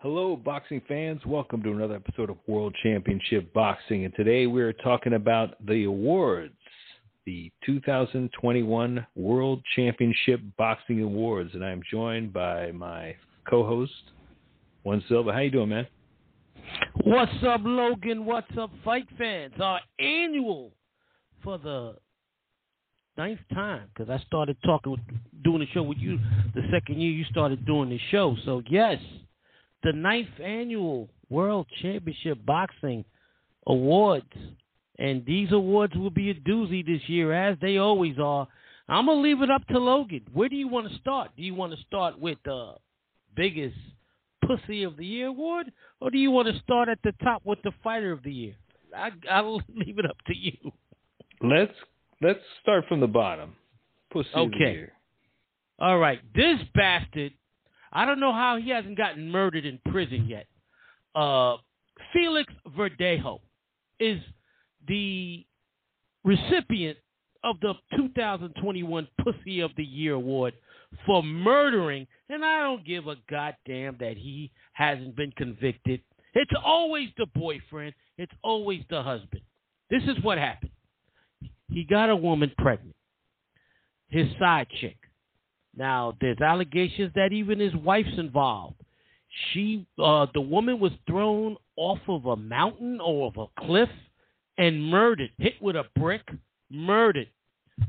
Hello, boxing fans. Welcome to another episode of World Championship Boxing. And today we're talking about the awards, the 2021 World Championship Boxing Awards. And I'm joined by my co-host, Juan Silva. How you doing, man? What's up, Logan? What's up, fight fans? Our annual for the ninth time because I started talking, with, doing the show with you the second year you started doing the show. So yes, the ninth annual World Championship Boxing Awards, and these awards will be a doozy this year, as they always are. I'm gonna leave it up to Logan. Where do you want to start? Do you want to start with the biggest Pussy of the Year award, or do you want to start at the top with the Fighter of the Year? I, I'll leave it up to you. Let's let's start from the bottom. Pussy of the Okay. Year. All right, this bastard. I don't know how he hasn't gotten murdered in prison yet. Uh, Felix Verdejo is the recipient of the 2021 Pussy of the Year award for murdering, and I don't give a goddamn that he hasn't been convicted. It's always the boyfriend. It's always the husband. This is what happened. He got a woman pregnant. His side chick. Now, there's allegations that even his wife's involved. She, uh, the woman was thrown off of a mountain or of a cliff and murdered, hit with a brick, murdered.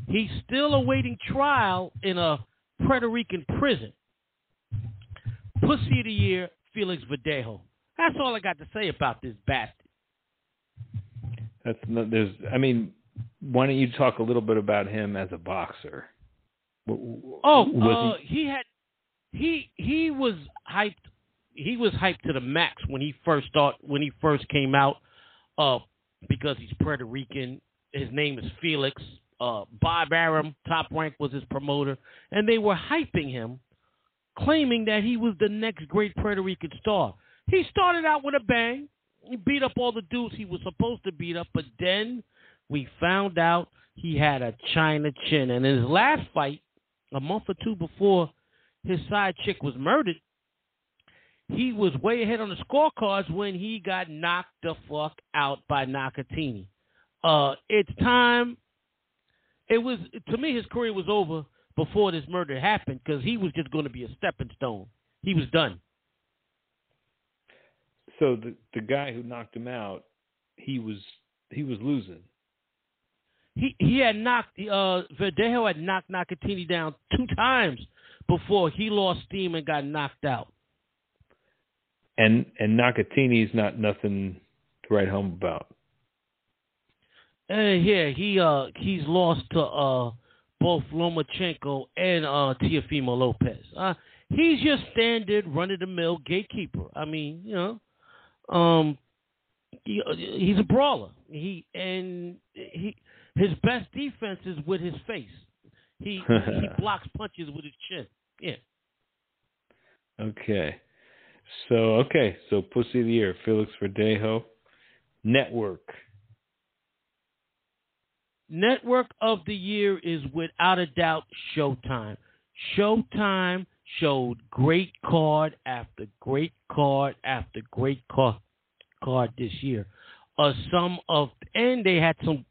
He's still awaiting trial in a Puerto Rican prison. Pussy of the year, Felix Verdejo. That's all I got to say about this bastard. That's no, there's. I mean, why don't you talk a little bit about him as a boxer? Oh, uh, he had he he was hyped. He was hyped to the max when he first start when he first came out. Uh, because he's Puerto Rican. His name is Felix. Uh, Bob Arum, top rank, was his promoter, and they were hyping him, claiming that he was the next great Puerto Rican star. He started out with a bang. He beat up all the dudes he was supposed to beat up, but then we found out he had a China chin. And in his last fight, a month or two before his side chick was murdered, he was way ahead on the scorecards when he got knocked the fuck out by Nakatani. Uh, it's time. It was to me, his career was over before this murder happened because he was just going to be a stepping stone. He was done. so the the guy who knocked him out, he was he was losing. He he had knocked uh Verdejo had knocked Nakatani down two times before he lost steam and got knocked out. And and Nakatani's not nothing to write home about. Uh, yeah, he uh he's lost to uh both Lomachenko and uh Teofimo Lopez. Uh he's your standard run of the mill gatekeeper. I mean, you know, um he, he's a brawler. He and he his best defense is with his face. He he blocks punches with his chin. Yeah. Okay. So okay, so Pussy of the Year, Felix Verdejo. Network. Network of the year is without a doubt Showtime. Showtime showed great card after great card after great card card this year. Uh, some of and they had some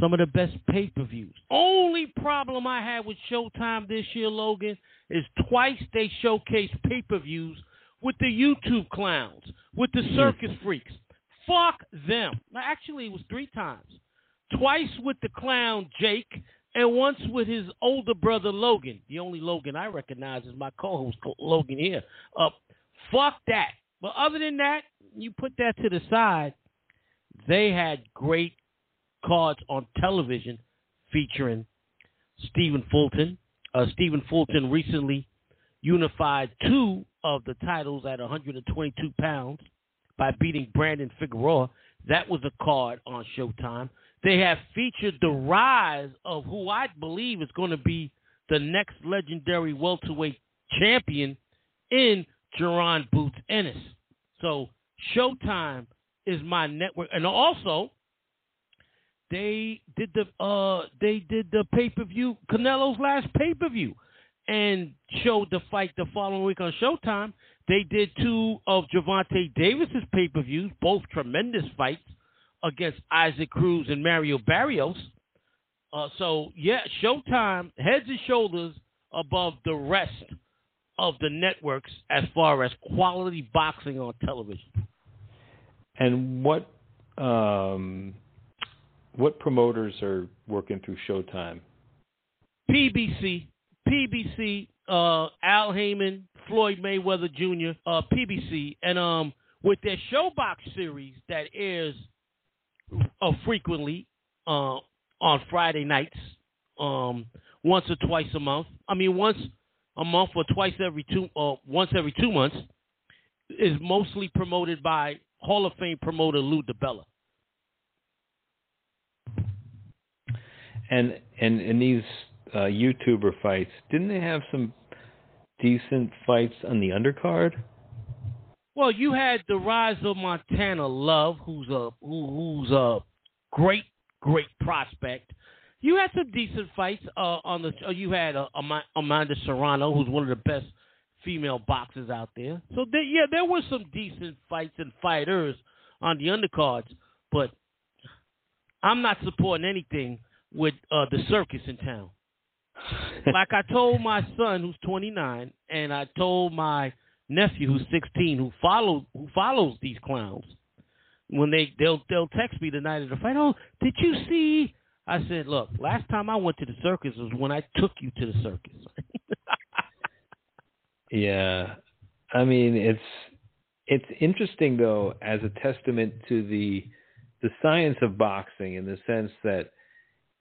some of the best pay per views. Only problem I had with Showtime this year, Logan, is twice they showcased pay per views with the YouTube clowns, with the circus freaks. Fuck them. Actually, it was three times. Twice with the clown Jake, and once with his older brother Logan. The only Logan I recognize is my co-host Logan here. Uh, fuck that. But other than that, you put that to the side. They had great cards on television featuring Stephen Fulton. Uh, Stephen Fulton recently unified two of the titles at 122 pounds by beating Brandon Figueroa. That was a card on Showtime. They have featured the rise of who I believe is going to be the next legendary welterweight champion in Jaron Boots Ennis. So Showtime is my network, and also they did the uh they did the pay per view Canelo's last pay per view, and showed the fight the following week on Showtime. They did two of Gervonta Davis's pay per views, both tremendous fights against Isaac Cruz and Mario Barrios. Uh, so yeah, Showtime heads and shoulders above the rest of the networks as far as quality boxing on television. And what um, what promoters are working through Showtime? PBC, PBC, uh, Al Haymon, Floyd Mayweather Jr., uh, PBC, and um, with their ShoBox series that airs uh, frequently uh, on Friday nights, um, once or twice a month. I mean, once a month or twice every two, uh, once every two months, is mostly promoted by Hall of Fame promoter Lou DiBella. And and in these uh, YouTuber fights, didn't they have some decent fights on the undercard? Well, you had the rise of Montana Love, who's a who, who's a great great prospect. You had some decent fights uh, on the. Uh, you had uh, Amanda Serrano, who's one of the best female boxers out there. So there, yeah, there were some decent fights and fighters on the undercards, but I'm not supporting anything with uh, the circus in town. like I told my son, who's 29, and I told my nephew, who's 16, who follows who follows these clowns. When they they'll they'll text me the night of the fight. Oh, did you see? I said, look, last time I went to the circus was when I took you to the circus. yeah, I mean it's it's interesting though as a testament to the the science of boxing in the sense that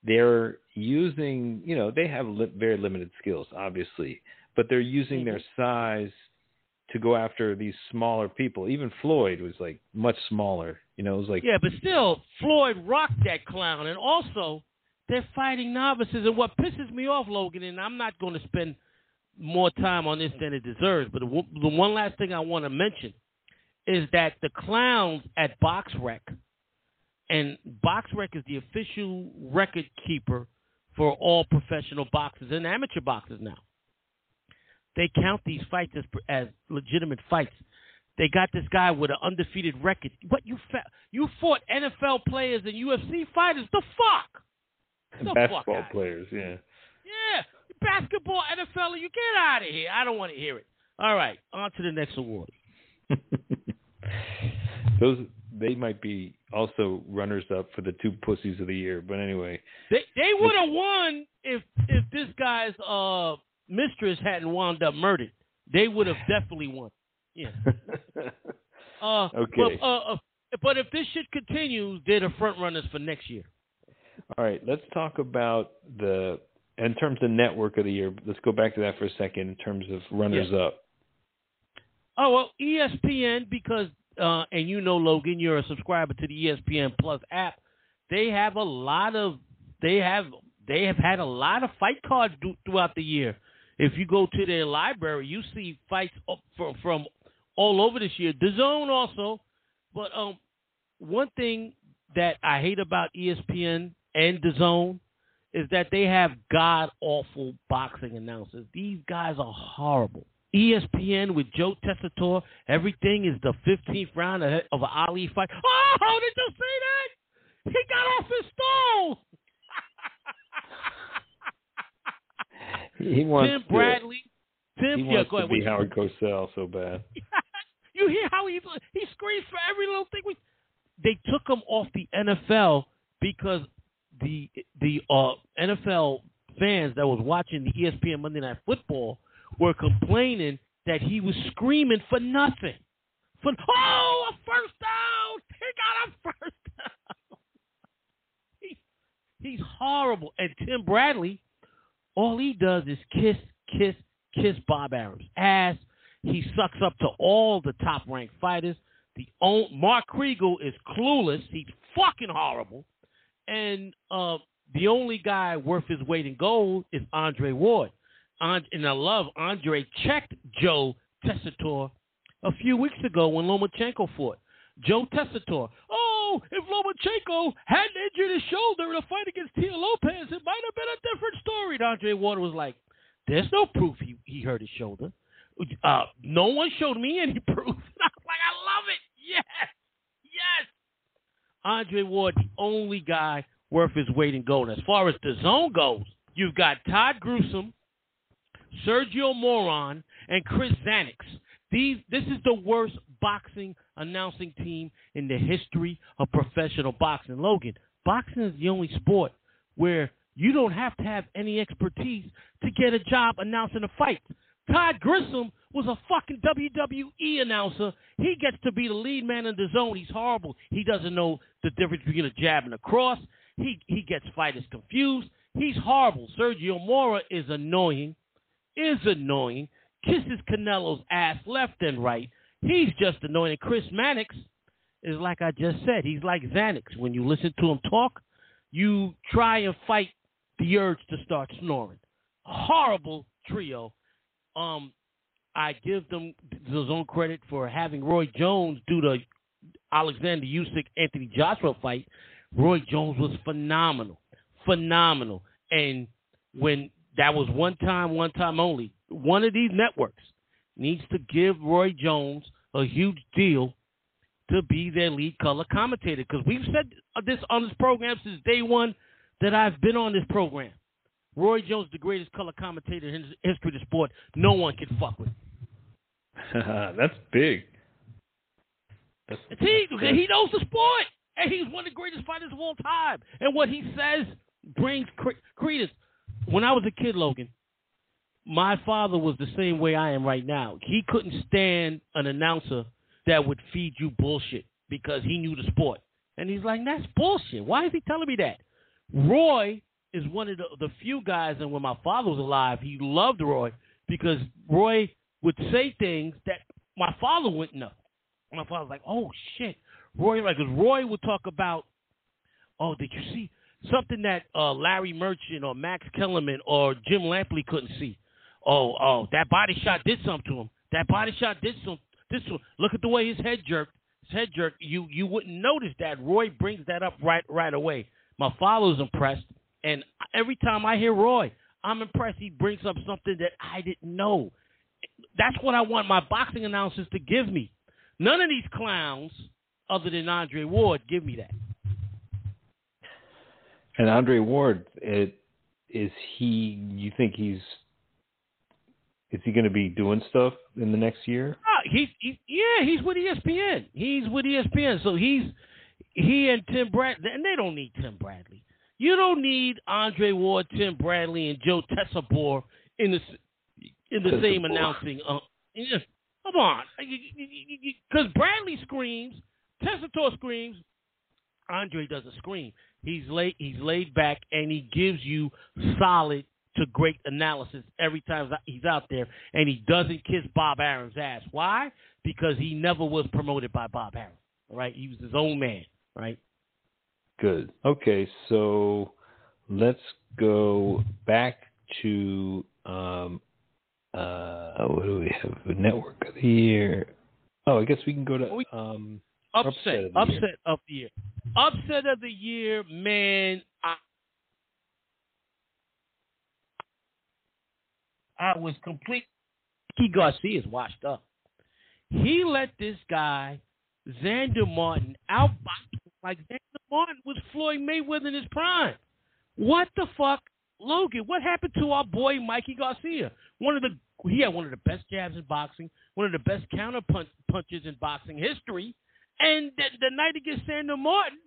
they're using, you know, they have li- very limited skills, obviously, but they're using mm-hmm. their size to go after these smaller people. Even Floyd was like much smaller. You know, it was like yeah, but still, Floyd rocked that clown, and also they're fighting novices. And what pisses me off, Logan, and I'm not going to spend more time on this than it deserves, but the one last thing I want to mention is that the clowns at Box BoxRec and BoxRec is the official record keeper for all professional boxers and amateur boxers now. They count these fights as, as legitimate fights. They got this guy with an undefeated record. What you fa- you fought NFL players and UFC fighters? The fuck? The basketball fuck players, yeah. Yeah, basketball, NFL. You get out of here. I don't want to hear it. All right, on to the next award. Those they might be also runners up for the two pussies of the year. But anyway, they they would have won if if this guy's uh mistress hadn't wound up murdered. They would have definitely won. Yeah. uh, okay. But, uh, uh, but if this shit continues, they're the front runners for next year. All right, let's talk about the in terms of network of the year. Let's go back to that for a second in terms of runners up. Oh well, ESPN because uh, and you know, Logan, you're a subscriber to the ESPN Plus app. They have a lot of they have they have had a lot of fight cards do, throughout the year. If you go to their library, you see fights from from all over this year. The Zone also, but um, one thing that I hate about ESPN and the Zone is that they have god awful boxing announcers. These guys are horrible. ESPN with Joe Tessitore. Everything is the 15th round of, of an Ali fight. Oh, did you see that? He got off his stool. he wants Tim Bradley. To, Tim, he yeah, wants go to be Howard Cosell so bad. you hear how he he screams for every little thing. We, they took him off the NFL because the the uh, NFL fans that was watching the ESPN Monday Night Football were complaining that he was screaming for nothing. For oh, a first down! He got a first down. he, he's horrible. And Tim Bradley, all he does is kiss, kiss, kiss Bob Arum's ass. He sucks up to all the top ranked fighters. The Mark Kriegel is clueless. He's fucking horrible. And uh, the only guy worth his weight in gold is Andre Ward. And I love Andre checked Joe Tessitore a few weeks ago when Lomachenko fought. Joe Tessitore. Oh, if Lomachenko hadn't injured his shoulder in a fight against Teo Lopez, it might have been a different story. And Andre Ward was like, there's no proof he, he hurt his shoulder. Uh, no one showed me any proof. I was like, I love it. Yes. Yes. Andre Ward, the only guy worth his weight in gold. As far as the zone goes, you've got Todd Grisham, Sergio Moron, and Chris Xanax. These, this is the worst boxing announcing team in the history of professional boxing. Logan, boxing is the only sport where you don't have to have any expertise to get a job announcing a fight. Todd Grisham was a fucking WWE announcer. He gets to be the lead man in the zone. He's horrible. He doesn't know the difference between a jab and a cross. He he gets fighters confused. He's horrible. Sergio Mora is annoying. Is annoying. Kisses Canelo's ass left and right. He's just annoying. Chris Mannix is like I just said. He's like Xanax. When you listen to him talk, you try and fight the urge to start snoring. Horrible trio. Um, I give them his own credit for having Roy Jones do the Alexander Usyk Anthony Joshua fight. Roy Jones was phenomenal, phenomenal, and when that was one time, one time only. One of these networks needs to give Roy Jones a huge deal to be their lead color commentator because we've said this on this program since day one that I've been on this program. Roy Jones, the greatest color commentator in history of the sport. No one can fuck with. That's big. That's, he he knows the sport, and he's one of the greatest fighters of all time. And what he says brings credence. When I was a kid, Logan, my father was the same way I am right now. He couldn't stand an announcer that would feed you bullshit because he knew the sport. And he's like, that's bullshit. Why is he telling me that? Roy is one of the, the few guys, and when my father was alive, he loved Roy because Roy would say things that my father wouldn't know. My father was like, "Oh shit, Roy!" Like, cause Roy would talk about, "Oh, did you see something that uh, Larry Merchant or Max Kellerman or Jim Lampley couldn't see? Oh, oh, that body shot did something to him. That body shot did some. This one, look at the way his head jerked. His head jerked. You you wouldn't notice that. Roy brings that up right right away. My father was impressed, and every time I hear Roy, I'm impressed. He brings up something that I didn't know. That's what I want my boxing announcers to give me. None of these clowns, other than Andre Ward, give me that. And Andre Ward, it, is he? You think he's? Is he going to be doing stuff in the next year? Uh, he's, he, yeah, he's with ESPN. He's with ESPN, so he's he and Tim Bradley, and they don't need Tim Bradley. You don't need Andre Ward, Tim Bradley, and Joe Tessitore in the in the same announcing. Uh, yeah, come on, because Bradley screams, Tessitore screams, Andre doesn't scream. He's laid he's laid back and he gives you solid to great analysis every time he's out there, and he doesn't kiss Bob Arum's ass. Why? Because he never was promoted by Bob Arum. Right? He was his own man. Right? Good. Okay, so let's go back to um, uh, what do we have? The network of the year. Oh, I guess we can go to um, upset. Upset of the, upset year. Of the year. Upset of the year, man. I, I was complete. Key Garcia is washed up. He let this guy, Sandor Martin, outbox like Sandor Martin was Floyd Mayweather in his prime. What the fuck, Logan? What happened to our boy Mikey Garcia? One of the he had one of the best jabs in boxing, one of the best counter punch, punches in boxing history. And the, the night against Sandor Martin,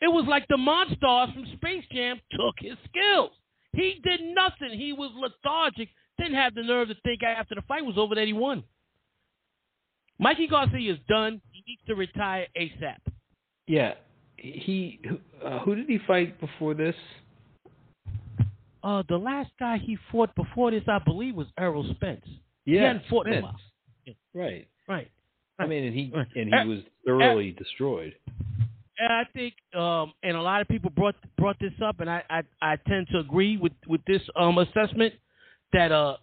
it was like the Monstars from Space Jam took his skills. He did nothing. He was lethargic. Didn't have the nerve to think after the fight was over that he won. Mikey Garcia is done. He needs to retire ASAP. Yeah, he. Uh, who did he fight before this? uh, the last guy he fought before this, I believe, was Errol Spence. Yeah, he hadn't fought in a while. Right. Right. I mean, and he and he was thoroughly destroyed. And I think, um, and a lot of people brought brought this up, and I, I, I tend to agree with with this um, assessment that uh,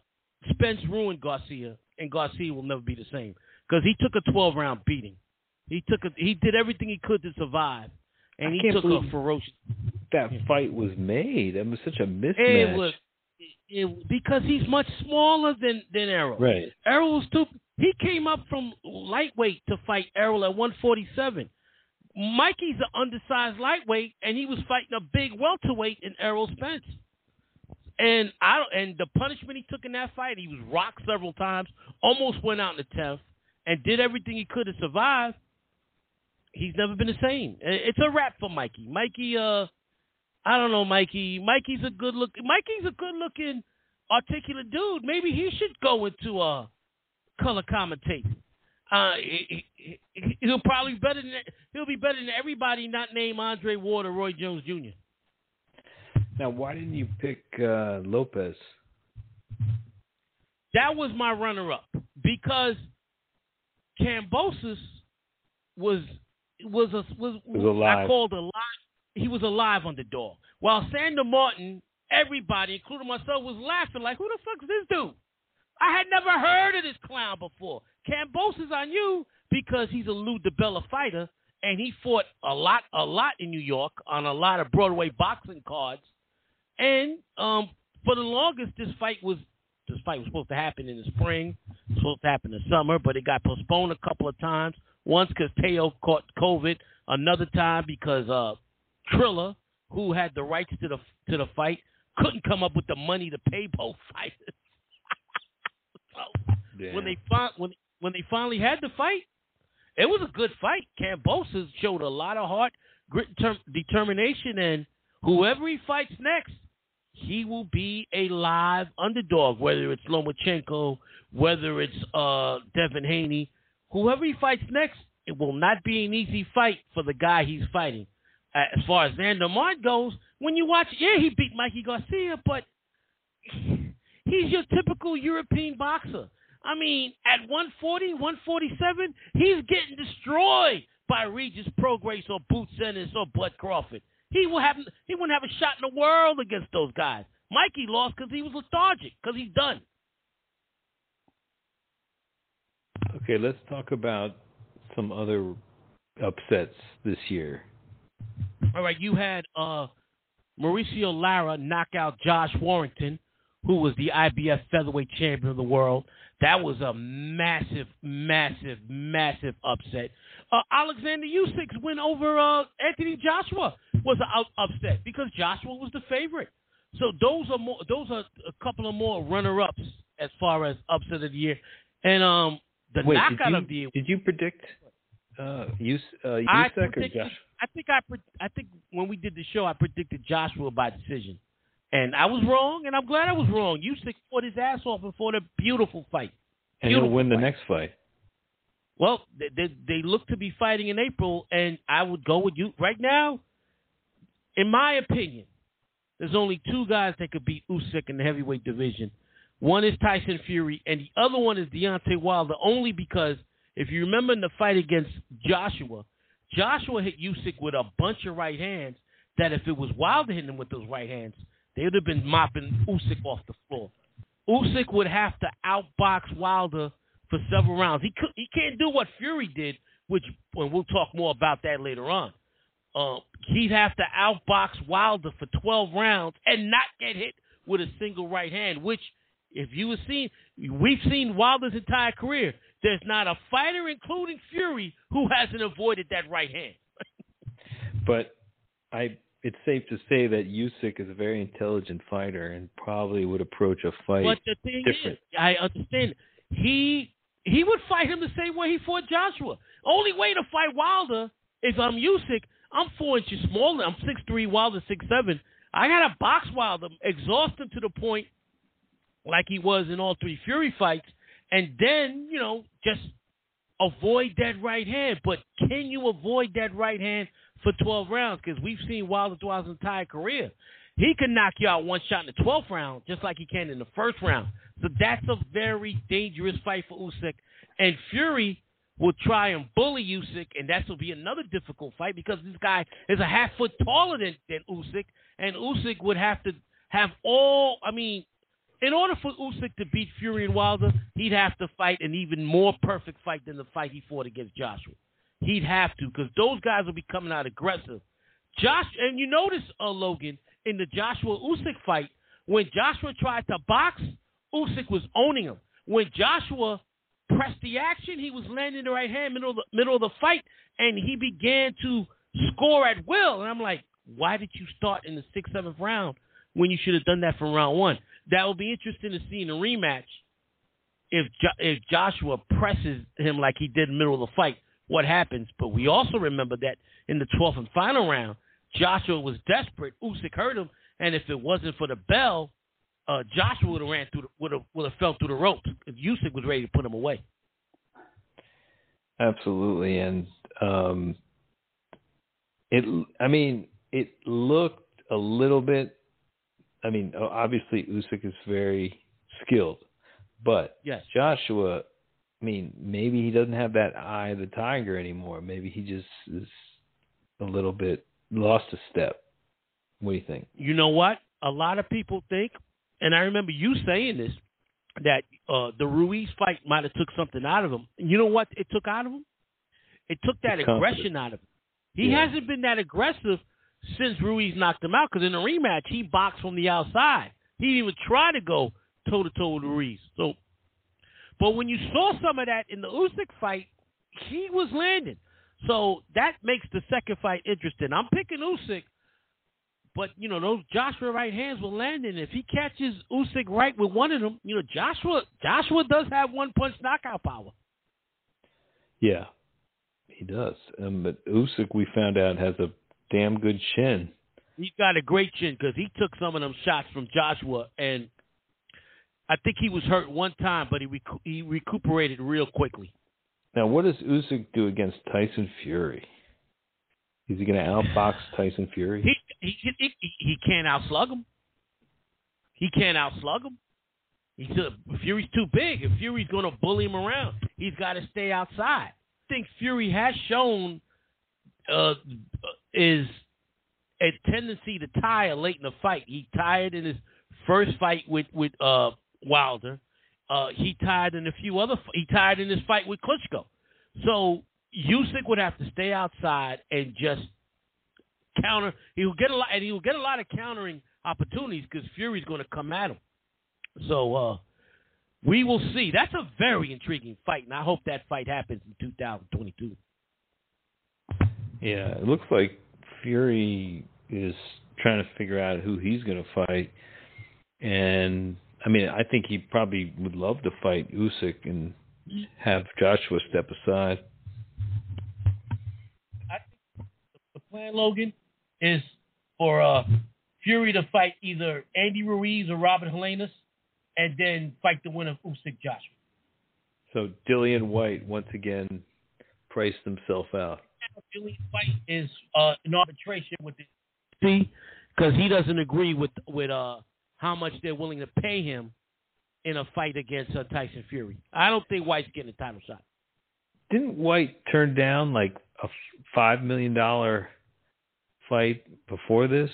Spence ruined Garcia, and Garcia will never be the same because he took a 12 round beating. He took a, he did everything he could to survive, and I he took a ferocious. That fight was made. It was such a mismatch. It was it, because he's much smaller than than Errol. right. Errol was too. He came up from lightweight to fight Errol at 147. Mikey's an undersized lightweight, and he was fighting a big welterweight in Errol Spence. And I and the punishment he took in that fight, he was rocked several times, almost went out in the tenth, and did everything he could to survive. He's never been the same. It's a wrap for Mikey. Mikey, uh, I don't know, Mikey. Mikey's a good look. Mikey's a good looking, articulate dude. Maybe he should go into uh color commentating. Uh, he, he, he- he'll probably be better than he'll be better than everybody not named Andre Ward or Roy Jones Jr. Now, why didn't you pick uh, Lopez? That was my runner-up because Kambosos was was a was, Was alive. I called a live. He was a live underdog. While Sandor Martin, everybody, including myself, was laughing like, "Who the fuck is this dude?" I had never heard of this clown before. Kambosos on you because he's a Lou DiBella fighter, and he fought a lot, a lot in New York on a lot of Broadway boxing cards. And um, for the longest, this fight was this fight was supposed to happen in the spring, supposed to happen in the summer, but it got postponed a couple of times. Once because Teo caught COVID, another time because uh, Triller, who had the rights to the to the fight, couldn't come up with the money to pay both fighters. Yeah. when they when when they finally had the fight, it was a good fight. Kambosos showed a lot of heart, grit, term- determination, and whoever he fights next, he will be a live underdog. Whether it's Lomachenko, whether it's uh, Devin Haney, whoever he fights next, it will not be an easy fight for the guy he's fighting. As far as Sandor Mart goes, when you watch, yeah, he beat Mikey Garcia, but he's your typical European boxer. I mean, at 140, 147, he's getting destroyed by Regis Prograis or Boots Ennis or Bud Crawford. He will have he wouldn't have a shot in the world against those guys. Mikey lost because he was lethargic, because he's done. Okay, let's talk about some other upsets this year. All right, you had uh, Mauricio Lara knock out Josh Warrington, who was the IBF featherweight champion of the world. That was a massive, massive, massive upset. Uh, Alexander Usyk's win over uh, Anthony Joshua was an up- upset because Joshua was the favorite. So those are more. Those are a couple of more runner-ups as far as upset of the year. And um, the Wait, knockout you, of the year. did you predict uh, Us, uh, I Usyk or predicted, Josh? I think I pre- I think when we did the show, I predicted Joshua by decision, and I was wrong, and I'm glad I was wrong. Usyk fought his ass off and fought a beautiful fight. And he'll Beautiful win the fight. next fight. Well, they, they they look to be fighting in April, and I would go with you right now. In my opinion, there's only two guys that could beat Usyk in the heavyweight division. One is Tyson Fury, and the other one is Deontay Wilder. Only because if you remember in the fight against Joshua, Joshua hit Usyk with a bunch of right hands. That if it was Wilder hitting him with those right hands, they would have been mopping Usyk off the floor. Usyk would have to outbox Wilder for several rounds. He could, he can't do what Fury did, which and we'll talk more about that later on. Uh, he'd have to outbox Wilder for 12 rounds and not get hit with a single right hand. Which, if you have seen, we've seen Wilder's entire career. There's not a fighter, including Fury, who hasn't avoided that right hand. But I, it's safe to say that Usyk is a very intelligent fighter and probably would approach a fight. But the thing different. is, I understand he he would fight him the same way he fought Joshua. Only way to fight Wilder is I'm Usyk, I'm four inches smaller. I'm six three, Wilder six seven. I gotta box Wilder, exhaust him to the point like he was in all three Fury fights, and then you know just avoid that right hand. But can you avoid that right hand for 12 rounds? Because we've seen Wilder throughout his entire career. he can knock you out one shot in the twelfth round, just like he can in the first round. So that's a very dangerous fight for Usyk. And Fury will try and bully Usyk, and that will be another difficult fight because this guy is a half foot taller than, than Usyk, and Usyk would have to have all. I mean, in order for Usyk to beat Fury and Wilder, he'd have to fight an even more perfect fight than the fight he fought against Joshua. He'd have to because those guys will be coming out aggressive. Josh, and you notice, uh, Logan, in the Joshua Usyk fight, when Joshua tried to box, Usyk was owning him. When Joshua pressed the action, he was landing the right hand middle of the, middle of the fight, and he began to score at will. And I'm like, why did you start in the sixth, seventh round when you should have done that from round one? That will be interesting to see in a rematch if jo- if Joshua presses him like he did in the middle of the fight. What happens? But we also remember that in the 12th and final round, Joshua was desperate. Usyk hurt him, and if it wasn't for the bell, uh, Joshua would have ran through, the, would have would have fell through the ropes. If Usyk was ready to put him away. Absolutely, and um, it. I mean, it looked a little bit. I mean, obviously Usyk is very skilled, but yes. Joshua. I mean, maybe he doesn't have that eye of the tiger anymore. Maybe he just is a little bit lost a step. What do you think? You know what? A lot of people think, and I remember you saying this, that uh, the Ruiz fight might have took something out of him. You know what it took out of him? It took that aggression out of him. He yeah. hasn't been that aggressive since Ruiz knocked him out. Because in the rematch, he boxed from the outside. He didn't even try to go toe to toe with Ruiz. So, but when you saw some of that in the Usyk fight, he was landing. So that makes the second fight interesting. I'm picking Usyk, but you know those Joshua right hands will land, and if he catches Usyk right with one of them, you know Joshua Joshua does have one punch knockout power. Yeah, he does. Um, but Usyk, we found out, has a damn good chin. He's got a great chin because he took some of them shots from Joshua, and I think he was hurt one time, but he rec- he recuperated real quickly. Now, what does Usyk do against Tyson Fury? Is he going to outbox Tyson Fury? He he he, he can't outslug him. He can't outslug him. He's a, Fury's too big. If Fury's going to bully him around, he's got to stay outside. I think Fury has shown uh, is a tendency to tire late in the fight. He tired in his first fight with with uh, Wilder. Uh, he tied in a few other. He tied in his fight with Klitschko. So Usyk would have to stay outside and just counter. He will get a lot, and he will get a lot of countering opportunities because Fury's going to come at him. So uh, we will see. That's a very intriguing fight, and I hope that fight happens in 2022. Yeah, it looks like Fury is trying to figure out who he's going to fight, and I mean, I think he probably would love to fight Usyk and have Joshua step aside. I think the plan, Logan, is for uh, Fury to fight either Andy Ruiz or Robert Helenius, and then fight the winner of Usyk Joshua. So Dillian Whyte once again priced himself out. Dillian Whyte is uh, in arbitration with the see because he doesn't agree with with uh how much they're willing to pay him in a fight against uh, Tyson Fury. I don't think White's getting a title shot. Didn't White turn down like a five million dollar fight before this?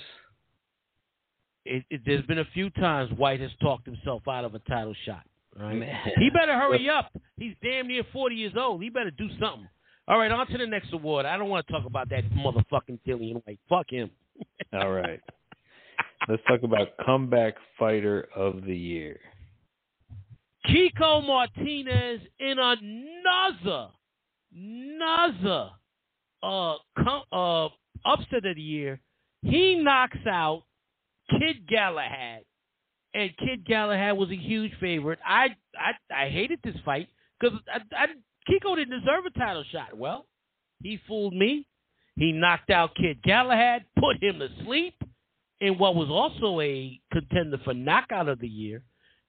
It, it, there's been a few times White has talked himself out of a title shot. Right? He better hurry up. He's damn near 40 years old. He better do something. All right, on to the next award. I don't want to talk about that motherfucking Dillian Whyte. Fuck him. All right. Let's talk about comeback fighter of the year. Kiko Martinez in another, another uh, com- uh, upset of the year. He knocks out Kid Galahad, and Kid Galahad was a huge favorite. I I, I hated this fight because Kiko didn't deserve a title shot. Well, he fooled me. He knocked out Kid Galahad, put him to sleep in what was also a contender for knockout of the year,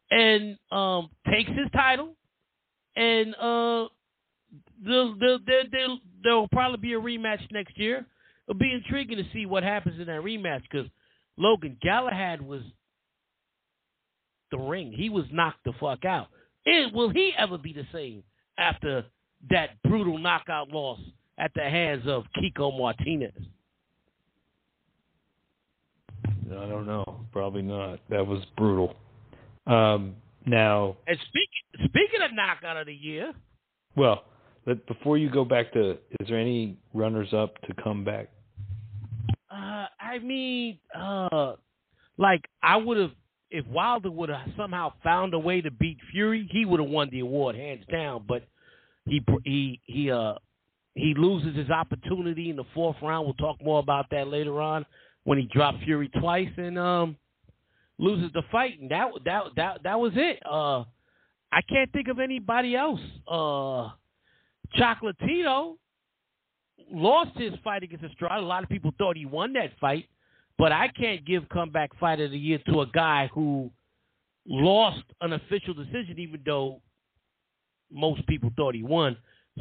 and um, takes his title. And uh, there, there, there, there will probably be a rematch next year. It'll be intriguing to see what happens in that rematch because Logan Galahad was the ring. He was knocked the fuck out. And will he ever be the same after that brutal knockout loss at the hands of Kiko Martinez? I don't know. Probably not. That was brutal. Um, now, And speaking speaking of knockout of the year, well, but before you go back to, is there any runners up to come back? uh, I mean, uh, like I would have if Wilder would have somehow found a way to beat Fury, he would have won the award hands down. But he he he uh he loses his opportunity in the fourth round. We'll talk more about that later on when he dropped Fury twice and um loses the fight. And that that that that was it. Uh, I can't think of anybody else. Uh, Chocolatito lost his fight against Estrada. A lot of people thought he won that fight, but I can't give comeback fight of the year to a guy who lost an official decision, even though most people thought he won.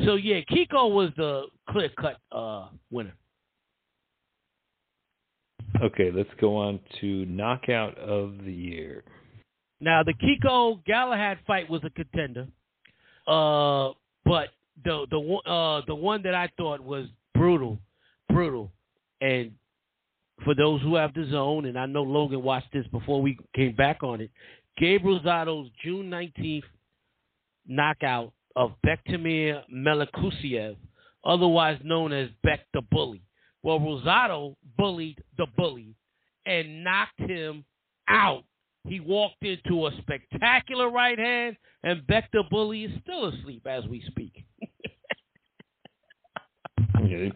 So yeah, Kiko was the clear cut uh, winner. Okay, let's go on to knockout of the year. Now the Kiko Galahad fight was a contender, uh, but the the uh, the one that I thought was brutal, brutal, and for those who have the zone, and I know Logan watched this before we came back on it. Gabriel Rosado's June nineteenth knockout of Bektemir Melikuziev, otherwise known as Beck the Bully. Well, Rosado bullied the bully and knocked him out. He walked into a spectacular right hand, and Beck the Bully is still asleep as we speak. Yeah,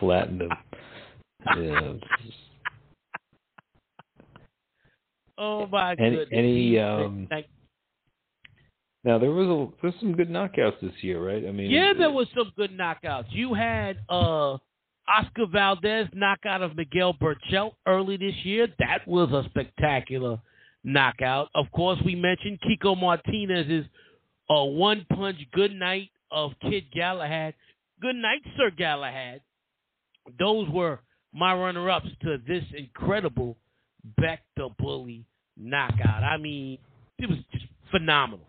flattened him. Yeah. oh my Any- goodness! any, um, like- Now there was a there's some good knockouts this year, right? I mean, yeah, there was some good knockouts. You had uh, Oscar Valdez knockout of Miguel Berchelt early this year. That was a spectacular knockout. Of course, we mentioned Kiko Martinez's uh, one punch good night of Kid Galahad. Good night, Sir Galahad. Those were my runner ups to this incredible Beck the Bully knockout. I mean, it was just phenomenal.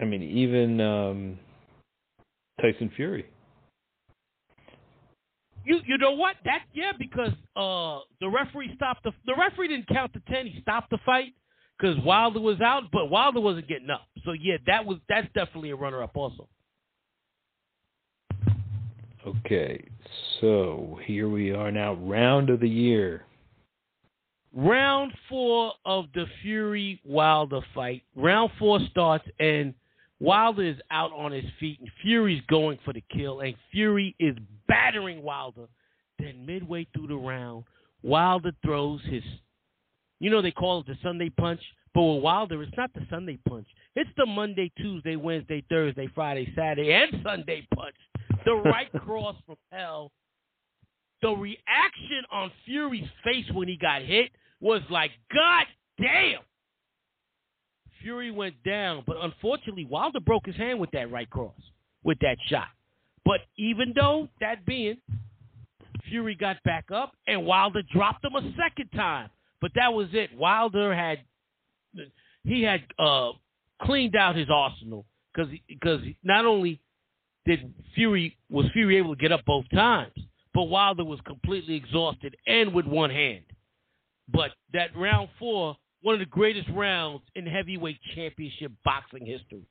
I mean, even um, Tyson Fury. You you know what? That yeah, because uh the referee stopped the the referee didn't count the ten. He stopped the fight because Wilder was out, but Wilder wasn't getting up. So yeah, that was that's definitely a runner up also. Okay, so here we are now, round of the year. Round four of the Fury Wilder fight. Round four starts and Wilder is out on his feet and Fury's going for the kill and Fury is battering Wilder. Then midway through the round, Wilder throws his you know they call it the Sunday punch, but with Wilder it's not the Sunday punch. It's the Monday, Tuesday, Wednesday, Thursday, Friday, Saturday, and Sunday punch. The right cross from hell the reaction on Fury's face when he got hit was like, God damn. Fury went down, but unfortunately, Wilder broke his hand with that right cross, with that shot. But even though that being, Fury got back up, and Wilder dropped him a second time. But that was it. Wilder had he had uh, cleaned out his arsenal because because not only did Fury was Fury able to get up both times, but Wilder was completely exhausted and with one hand. But that round four, one of the greatest rounds in heavyweight championship boxing history.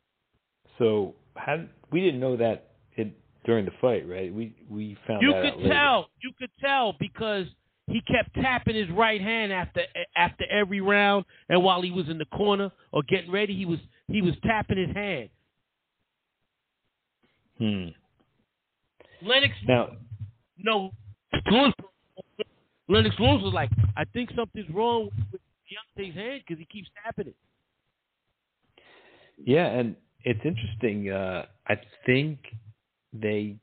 So how we didn't know that it, during the fight, right? We we found You could later. tell, you could tell because he kept tapping his right hand after after every round, and while he was in the corner or getting ready, he was he was tapping his hand. Hmm. Lennox Now, no Lewis, Lennox Lewis was like, I think something's wrong with Deontay's hand because he keeps tapping it. yeah, and it's interesting. Uh, I think they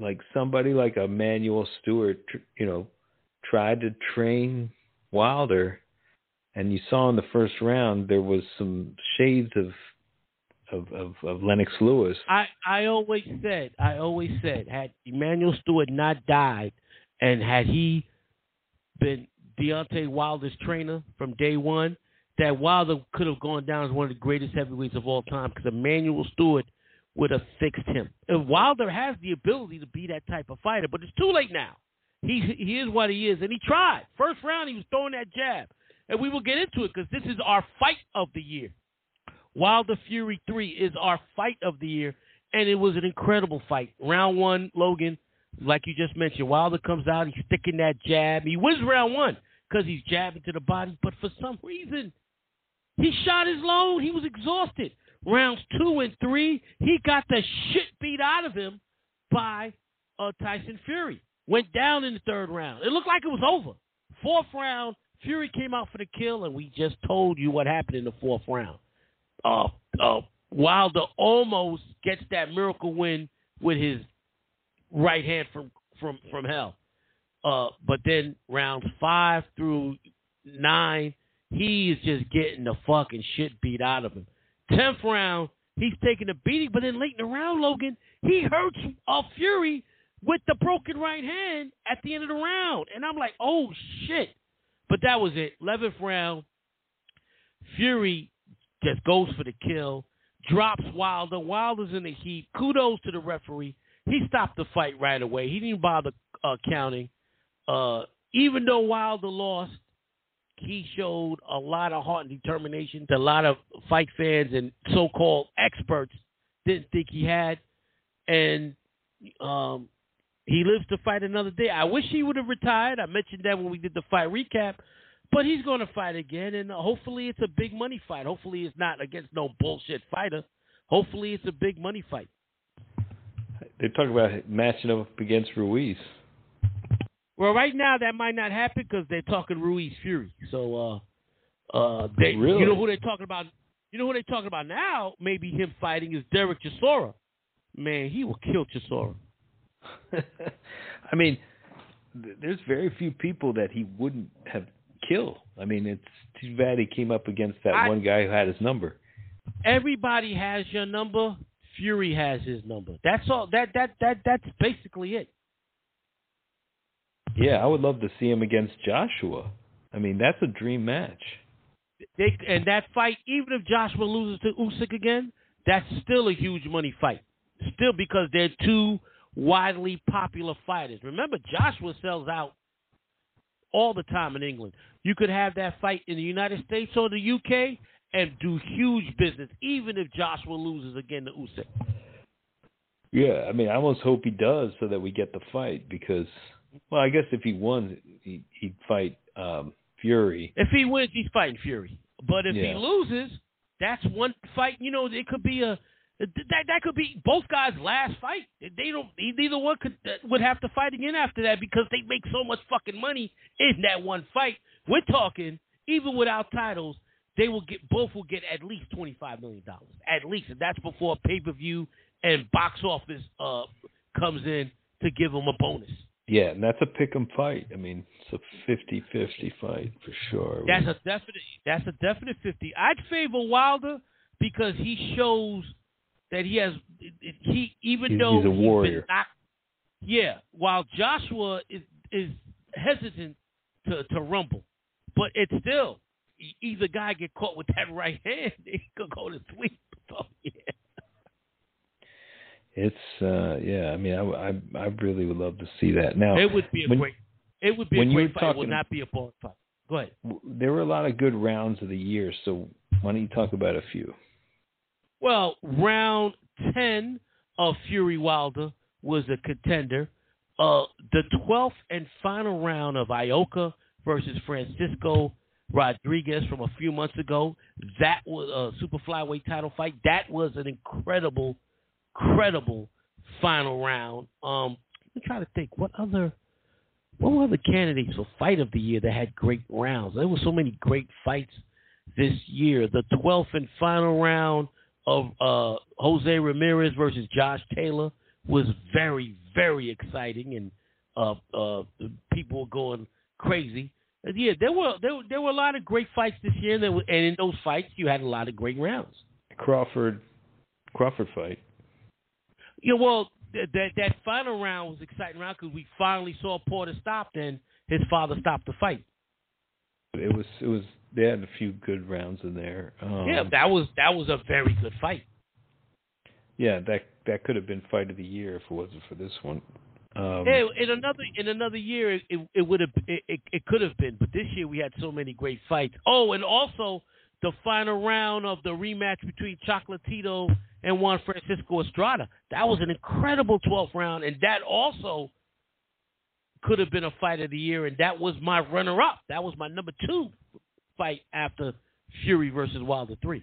like somebody like a Manuel Stewart, tr- you know, tried to train Wilder, and you saw in the first round there was some shades of of of, of Lennox Lewis. I, I always said, I always said, had Emanuel Steward not died, and had he been Deontay Wilder's trainer from day one, that Wilder could have gone down as one of the greatest heavyweights of all time because Emanuel Steward would have fixed him. And Wilder has the ability to be that type of fighter, but it's too late now. He he is what he is, and he tried. First round, he was throwing that jab, and we will get into it because this is our fight of the year. Wilder Fury three is our fight of the year, and it was an incredible fight. Round one, Logan, like you just mentioned, Wilder comes out, he's sticking that jab. He wins round one because he's jabbing to the body, but for some reason, he shot his load. He was exhausted. Rounds two and three, he got the shit beat out of him by uh, Tyson Fury. Went down in the third round. It looked like it was over. Fourth round, Fury came out for the kill, and we just told you what happened in the fourth round. Uh, uh, Wilder almost gets that miracle win with his right hand from from from hell. Uh, but then rounds five through nine, he is just getting the fucking shit beat out of him. Tenth round, he's taking a beating, but then late in the round, Logan, he hurts a Fury with the broken right hand at the end of the round. And I'm like, oh shit. But that was it. Eleventh round, Fury just goes for the kill, drops Wilder. Wilder's in the heat. Kudos to the referee. He stopped the fight right away. He didn't bother uh, counting. Uh, even though Wilder lost, he showed a lot of heart and determination that a lot of fight fans and so-called experts didn't think he had. And um, he lives to fight another day. I wish he would have retired. I mentioned that when we did the fight recap. But he's going to fight again, and hopefully it's a big money fight. Hopefully it's not against no bullshit fighter. Hopefully it's a big money fight. They talk about matching up against Ruiz. Well, right now that might not happen because they're talking Ruiz Fury. So, uh, uh, they, really? you know who they're talking about? You know who they're talking about now? Maybe him fighting is Derek Chisora. Man, he will kill Chisora. I mean, th- there's very few people that he wouldn't have killed. I mean, it's too bad he came up against that I- one guy who had his number. Everybody has your number. Fury has his number. That's all. That that that that's basically it. Yeah, I would love to see him against Joshua. I mean, that's a dream match. They and that fight, even if Joshua loses to Usyk again, that's still a huge money fight. Still because they're two widely popular fighters. Remember, Joshua sells out all the time in England. You could have that fight in the United States or the UK and do huge business, even if Joshua loses again to Usyk. Yeah, I mean, I almost hope he does so that we get the fight because, well, I guess if he won, he, he'd fight um, Fury. If he wins, he's fighting Fury. But if he loses, that's one fight. You know, it could be a that that could be both guys' last fight. They don't. Neither one could would have to fight again after that because they make so much fucking money in that one fight. We're talking even without titles, they will get both will get at least twenty five million dollars at least, and that's before pay per view and box office uh comes in to give them a bonus. Yeah, and that's a pick 'em fight. I mean, it's a 50-50 fight for sure. That's a definite. That's a definite fifty. I'd favor Wilder because he shows that he has. He even He's- though he's a been warrior. knocked- yeah. While Joshua is is hesitant to to rumble, but it's still either guy get caught with that right hand, he could go to sleep. So, oh, yeah. It's uh yeah, I mean I, I I really would love to see that. Now It would be a when- great. It would be a great fight. It would not be a boring fight. Go ahead. there were a lot of good rounds of the year, so why don't you talk about a few? Well, round 10 of Fury Wilder was a contender. Uh, the 12th and final round of Ioka versus Francisco Rodriguez from a few months ago, that was a super flyweight title fight. That was an incredible, incredible final round. Um, I'm trying to think what other what were other candidates for fight of the year that had great rounds. There were so many great fights this year. The 12th and final round of uh, Jose Ramirez versus Josh Taylor was very, very exciting, and uh, uh, people were going crazy. Yeah, there were there, were- there were a lot of great fights this year, and, were, and in those fights, you had a lot of great rounds. Crawford Crawford fight. Yeah, well, th- that that final round was exciting round because we finally saw Porter stopped, and his father stopped the fight. It was it was they had a few good rounds in there. Um, yeah, that was that was a very good fight. yeah, that that could have been fight of the year if it wasn't for this one. Um, Yeah, in another in another year, it it would have it, it, it could have been, but this year we had so many great fights. Oh, and also the final round of the rematch between Chocolatito and Juan Francisco Estrada. That was an incredible 12th round, and that also could have been a fight of the year, and that was my runner-up. That was my number two fight after Fury versus Wilder three.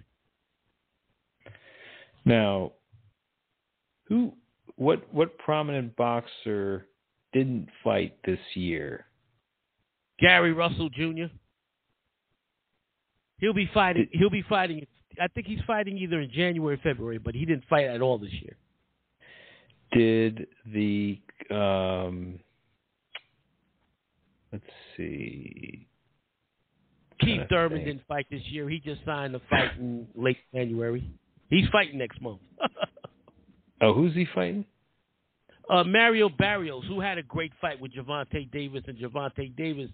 Now, who, what, what prominent boxer didn't fight this year? Gary Russell Jr. He'll be fighting. He'll be fighting. I think he's fighting either in January or February, but he didn't fight at all this year. Did the um, let's see, Keith Thurman think. didn't fight this year. He just signed a fight in late January. He's fighting next month. oh, who's he fighting? uh, Mario Barrios, who had a great fight with Gervonta Davis, and Gervonta Davis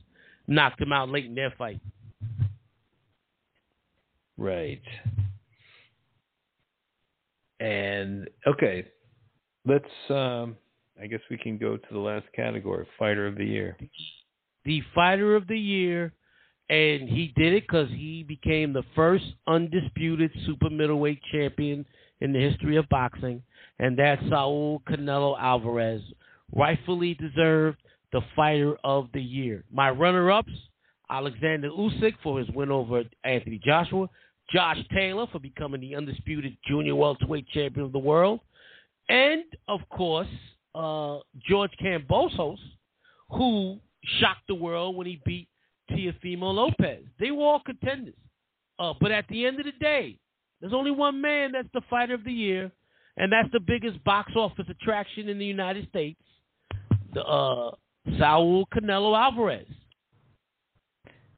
knocked him out late in their fight. Right. And okay, let's. Um, I guess we can go to the last category, fighter of the year. the fighter of the year, and he did it because he became the first undisputed super middleweight champion in the history of boxing, and that's Saul Canelo Alvarez, rightfully deserved the fighter of the year. My runner-ups: Alexander Usyk for his win over Anthony Joshua, Josh Taylor for becoming the undisputed junior welterweight champion of the world, and of course uh, George Kambosos, who shocked the world when he beat Teofimo Lopez. They were all contenders. Uh, but at the end of the day, there's only one man that's the fighter of the year, and that's the biggest box office attraction in the United States, the, uh, Saul Canelo Alvarez.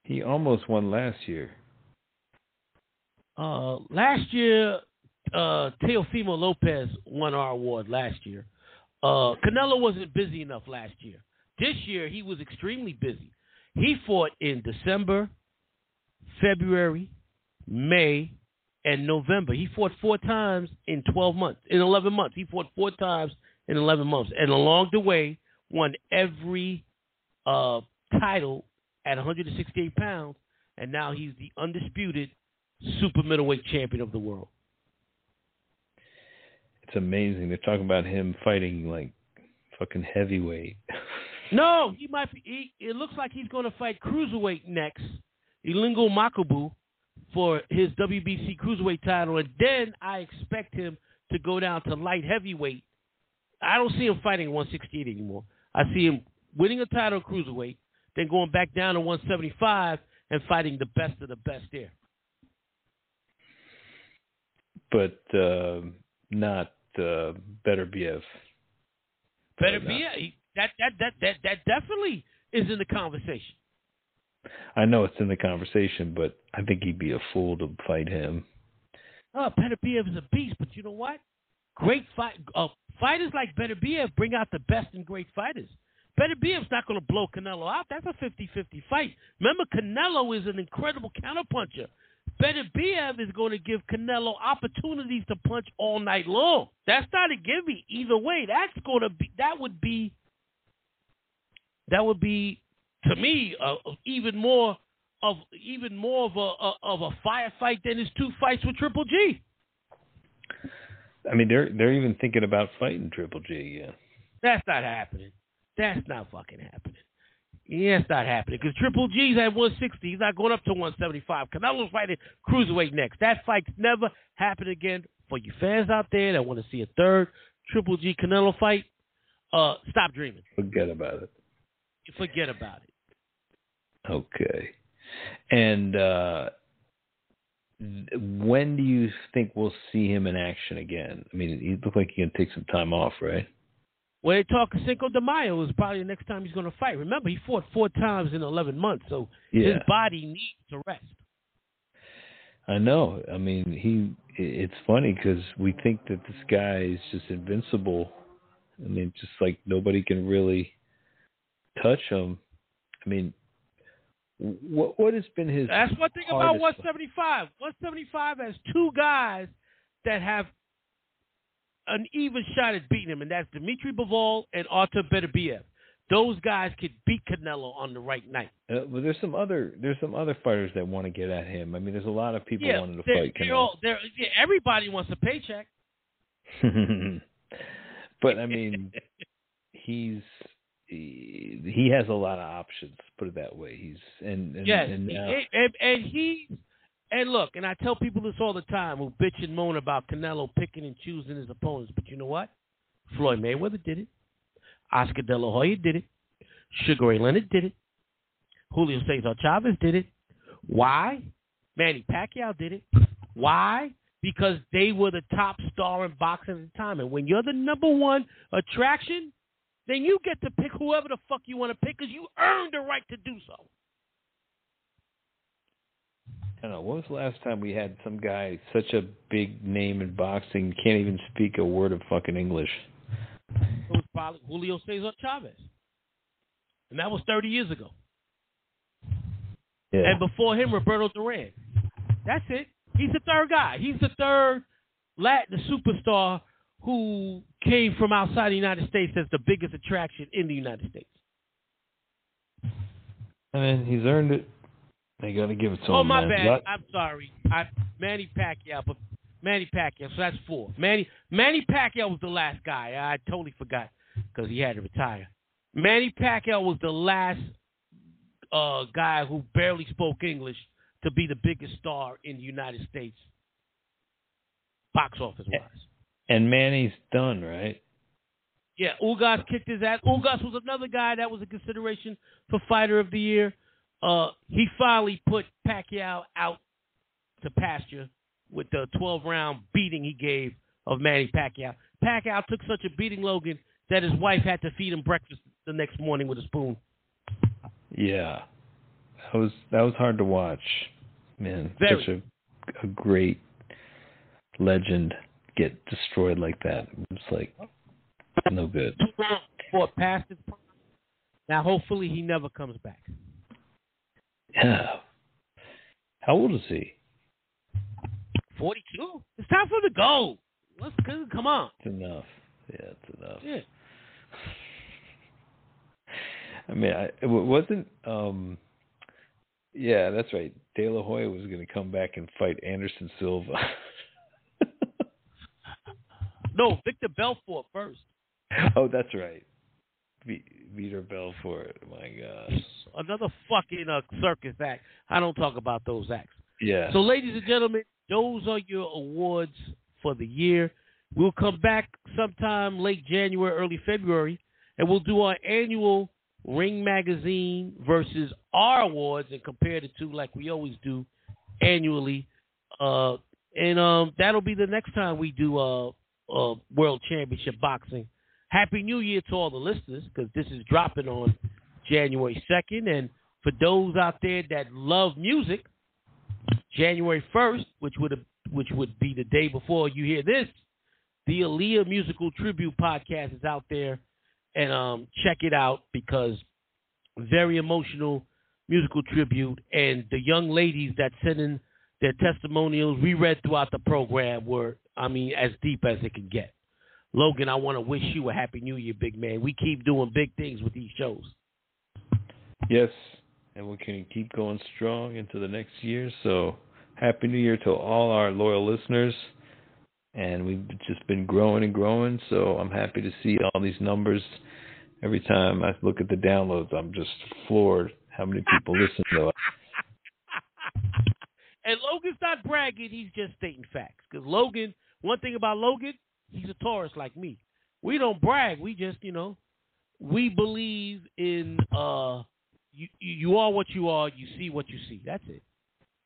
He almost won last year. Uh, last year, uh, Teofimo Lopez won our award last year. Uh, Canelo wasn't busy enough last year. This year, he was extremely busy. He fought in December, February, May, and November. He fought four times in 12 months, in 11 months. He fought four times in 11 months. And along the way, won every uh, title at 168 pounds. And now he's the undisputed super middleweight champion of the world. It's amazing. They're talking about him fighting like fucking heavyweight. No, he might be. He, it looks like he's going to fight cruiserweight next, Ilunga Makabu, for his WBC cruiserweight title, and then I expect him to go down to light heavyweight. I don't see him fighting 168 anymore. I see him winning a title cruiserweight, then going back down to 175 and fighting the best of the best there. But uh, not uh, Beterbiev. Better be that, that that that that definitely is in the conversation. I know it's in the conversation, but I think he'd be a fool to fight him. Oh, Beterbiev is a beast, but you know what? Great fight. Uh, fighters like Beterbiev bring out the best in great fighters. Beterbiev's not going to blow Canelo out. That's a 50-50 fight. Remember, Canelo is an incredible counterpuncher. Beterbiev is going to give Canelo opportunities to punch all night long. That's not a gimme either way. That's going to be. That would be. That would be, to me, uh, even more of even more of a of a firefight than his two fights with Triple G. I mean, they're they're even thinking about fighting Triple G. Yeah. That's not happening. That's not fucking happening. Yeah, it's not happening because Triple G's at 160. He's not going up to 175. Canelo's fighting cruiserweight next. That fight's never happened again. For you fans out there that want to see a third Triple G Canelo fight, uh, stop dreaming. Forget about it. Forget about it. Okay. And uh, when do you think we'll see him in action again? I mean, he looked like he can take some time off, right? Well, they talk Cinco de Mayo is probably the next time he's going to fight. Remember, he fought four times in 11 months, so his body needs to rest. I know. I mean, he. It's funny because we think that this guy is just invincible. I mean, just like nobody can really touch him. I mean, What what has been his? That's one thing about hardest- 175. 175 has two guys that have an even shot at beating him, and that's Dmitry Bivol and Artur Beterbiev. Those guys could beat Canelo on the right night. Uh, well, there's some other there's some other fighters that want to get at him. I mean, there's a lot of people yeah, wanting to fight Canelo. all, they're, yeah, everybody wants a paycheck. but I mean, he's he, he has a lot of options. Put it that way. He's and and, Yes, and now, and, and, and he and look, and I tell people this all the time who bitch and moan about Canelo picking and choosing his opponents, but you know what? Floyd Mayweather did it. Oscar De La Hoya did it. Sugar Ray Leonard did it. Julio Cesar Chavez did it. Why? Manny Pacquiao did it. Why? Because they were the top star in boxing at the time. And when you're the number one attraction, then you get to pick whoever the fuck you want to pick because you earned the right to do so. I don't know. When was the last time we had some guy such a big name in boxing can't even speak a word of fucking English? It was probably Julio Cesar Chavez. And that was 30 years ago. Yeah. And before him, Roberto Duran. That's it. He's the third guy. He's the third Latin superstar who came from outside the United States as the biggest attraction in the United States. I mean, he's earned it. They got to give it to oh, him. my man. bad. Lot- I'm sorry. I Manny Pacquiao, but Manny Pacquiao. So that's four. Manny Manny Pacquiao was the last guy. I totally forgot because he had to retire. Manny Pacquiao was the last uh, guy who barely spoke English to be the biggest star in the United States, box office wise. and Manny's done, right? Yeah, Ugas kicked his ass. Ugas was another guy that was a consideration for fighter of the year. Uh, he finally put Pacquiao out to pasture with the 12 round beating he gave of Manny Pacquiao. Pacquiao took such a beating, Logan, that his wife had to feed him breakfast the next morning with a spoon. Yeah, that was that was hard to watch. Man, Very. such a a great legend get destroyed like that. It's like no good. Fought past his prime. Now, hopefully, he never comes back. Yeah. How old is he? 42? It's time for him to go. Let's come on. It's enough. Yeah, it's enough. Yeah. I mean, I, it wasn't. um Yeah, that's right. De La Hoya was going to come back and fight Anderson Silva. No, Victor Belfort first. oh, that's right. V- Vitor Belfort. My gosh. Another fucking uh, circus act. I don't talk about those acts. Yeah. So, ladies and gentlemen, those are your awards for the year. We'll come back sometime late January, early February, and we'll do our annual Ring Magazine versus our awards and compare the two like we always do annually. Uh, and um, that'll be the next time we do uh, uh, World Championship Boxing. Happy New Year to all the listeners because this is dropping on January 2nd. And for those out there that love music, January 1st, which would which would be the day before you hear this, the Aaliyah Musical Tribute podcast is out there, and um, check it out because very emotional musical tribute, and the young ladies that sent in their testimonials we read throughout the program were, I mean, as deep as it can get. Logan, I want to wish you a happy new year, big man. We keep doing big things with these shows. Yes, and we can keep going strong into the next year. So, happy New Year to all our loyal listeners. And we've just been growing and growing. So, I'm happy to see all these numbers. Every time I look at the downloads, I'm just floored how many people listen to us. And Logan's not bragging; he's just stating facts. Because Logan, one thing about Logan, he's a Taurus like me. We don't brag. We just, you know, we believe in uh, you. You are what you are. You see what you see. That's it.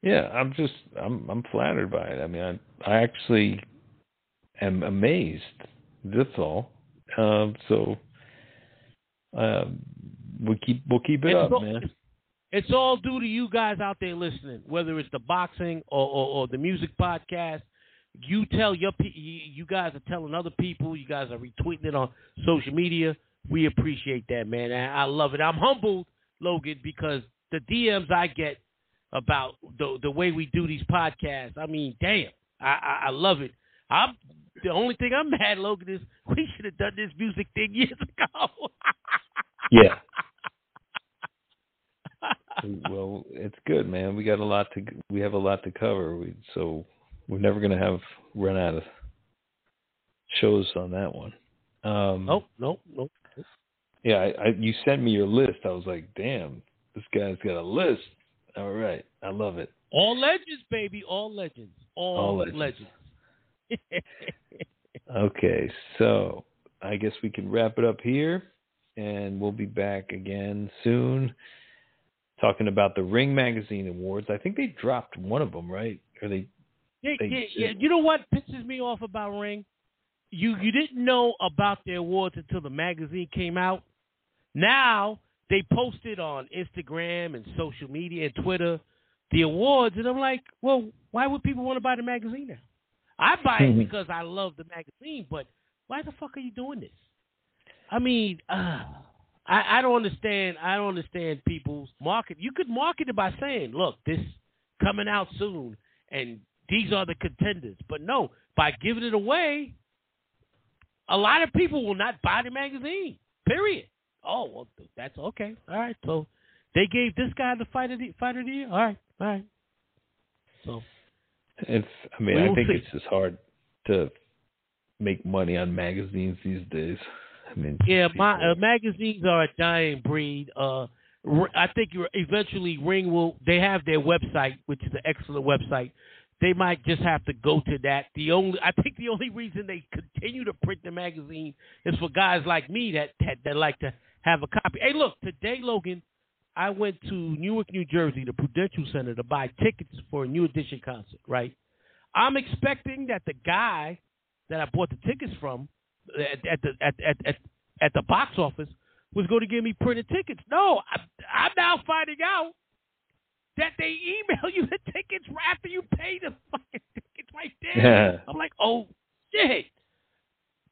Yeah, I'm just I'm I'm flattered by it. I mean, I I actually am amazed. That's all. Um, so um, we keep we'll keep it It's up, all- man. It's all due to you guys out there listening, whether it's the boxing or, or, or the music podcast. You tell your you guys are telling other people. You guys are retweeting it on social media. We appreciate that, man. And I love it. I'm humbled, Logan, because the DMs I get about the the way we do these podcasts. I mean, damn, I I, I love it. I'm the only thing I'm mad, Logan, is we should have done this music thing years ago. Yeah. well, it's good, man. We got a lot to we have a lot to cover. We, so we're never going to have run out of shows on that one. Um, nope, nope, nope. Yeah, I, I, you sent me your list. I was like, damn, this guy's got a list. All right, I love it. All legends, baby. All legends. All, All legends. legends. Okay, so I guess we can wrap it up here, and we'll be back again soon, talking about the Ring Magazine Awards. I think they dropped one of them, right? Or they? Yeah, They yeah, yeah. You know what pisses me off about Ring? You you didn't know about the awards until the magazine came out. Now they posted on Instagram and social media and Twitter the awards, and I'm like, well, why would people want to buy the magazine now? I buy it Mhm. because I love the magazine, but why the fuck are you doing this? I mean, uh, I, I don't understand. I don't understand people's market. You could market it by saying, "Look, this coming out soon, and these are the contenders." But no, by giving it away, a lot of people will not buy the magazine. Period. Oh well, that's okay. All right. So they gave this guy the fight of the fighter of the year. All right. All right. So It's. I mean, I think see. it's just hard to make money on magazines these days. I mean, Yeah, my uh, magazines are a dying breed. Uh, I think you're- eventually Ring will. They have their website, which is an excellent website. They might just have to go to that. The only I think the only reason they continue to print the magazine is for guys like me that that, that like to have a copy. Hey, look, today, Logan, I went to Newark, New Jersey, the Prudential Center, to buy tickets for a New Edition concert. Right, I'm expecting that the guy that I bought the tickets from at, at the at, at at at the box office was going to give me printed tickets. No, I, I'm now finding out that they email you the tickets right after you pay the fucking tickets right there. I'm like, oh shit.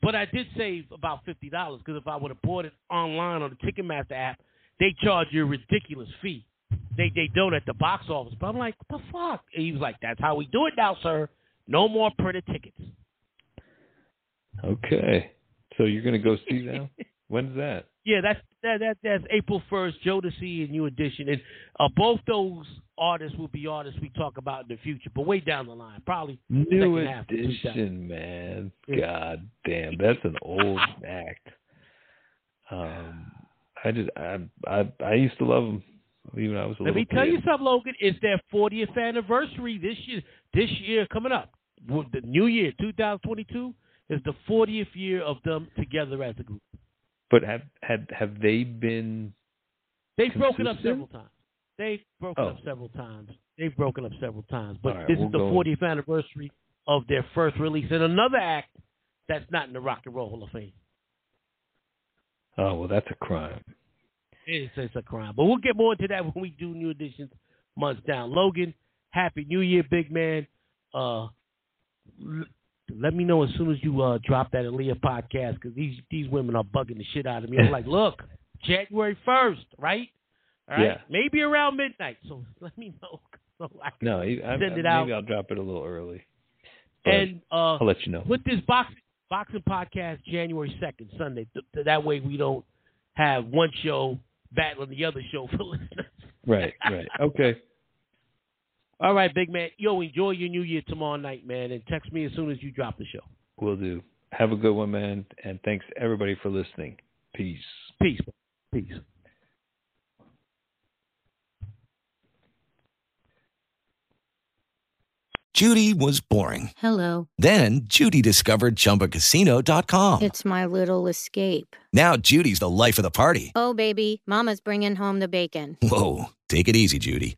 But I did save about fifty dollars because if I would have bought it online on the Ticketmaster app, they charge you a ridiculous fee. They they don't at the box office. But I'm like, what the fuck? And he was like, that's how we do it now, sir. No more printed tickets. Okay, so you're gonna go see now? When's that? Yeah, that's that, that that's April first, Jodeci and New Edition, and uh, both those artists will be artists we talk about in the future, but way down the line, probably New second half of 2000. edition, man. Yeah. God damn, that's an old act. Um, I just I I I used to love them even I was a Let me tell kid. you something, Logan. It's their 40th anniversary this year. This year coming up, the new year, 2022, is the 40th year of them together as a group. But have had have they been? They've broken up several times. They've broken Oh. up several times. They've broken up several times. But right, this is the go- 40th anniversary of their first release, and another act that's not in the Rock and Roll Hall of Fame. Oh well, that's a crime. It's, it's a crime. But we'll get more into that when we do new editions months down. Logan, happy New Year, big man. Uh, let me know as soon as you uh, drop that Aaliyah podcast because these these women are bugging the shit out of me. I'm like, look, January first, right? All right, Yeah. maybe around midnight. So let me know. So I can No, I, I, send it out. maybe. I'll drop it a little early. And uh, I'll let you know. with this boxing boxing podcast January second, Sunday. Th- th- that way we don't have one show battling the other show for listeners. Right, right. Okay. All right, big man. Yo, enjoy your new year tomorrow night, man, and text me as soon as you drop the show. Will do. Have a good one, man. And thanks everybody for listening. Peace. Peace. Peace. Judy was boring. Hello. Then Judy discovered ChumbaCasino.com. It's my little escape. Now Judy's the life of the party. Oh, baby, Mama's bringing home the bacon. Whoa, take it easy, Judy.